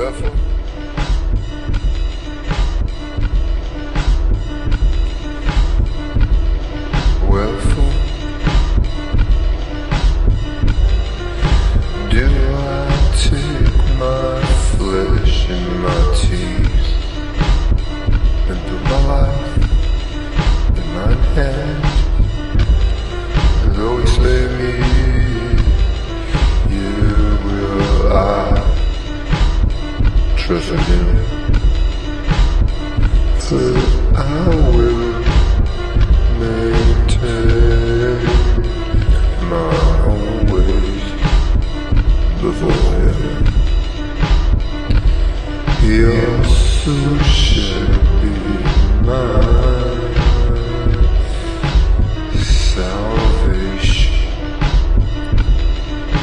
forever. Do I take my flesh and my teeth and do my life in my hand? treasure you till I will maintain my own ways before him. He also shall be my salvation.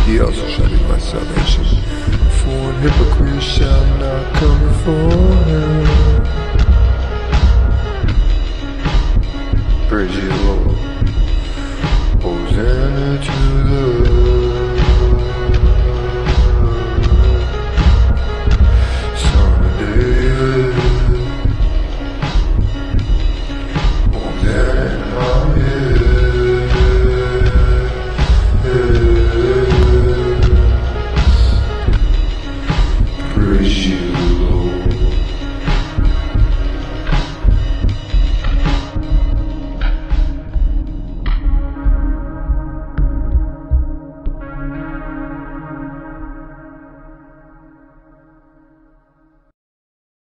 He also shall be my salvation hypocrites shall not come for her. Bridget,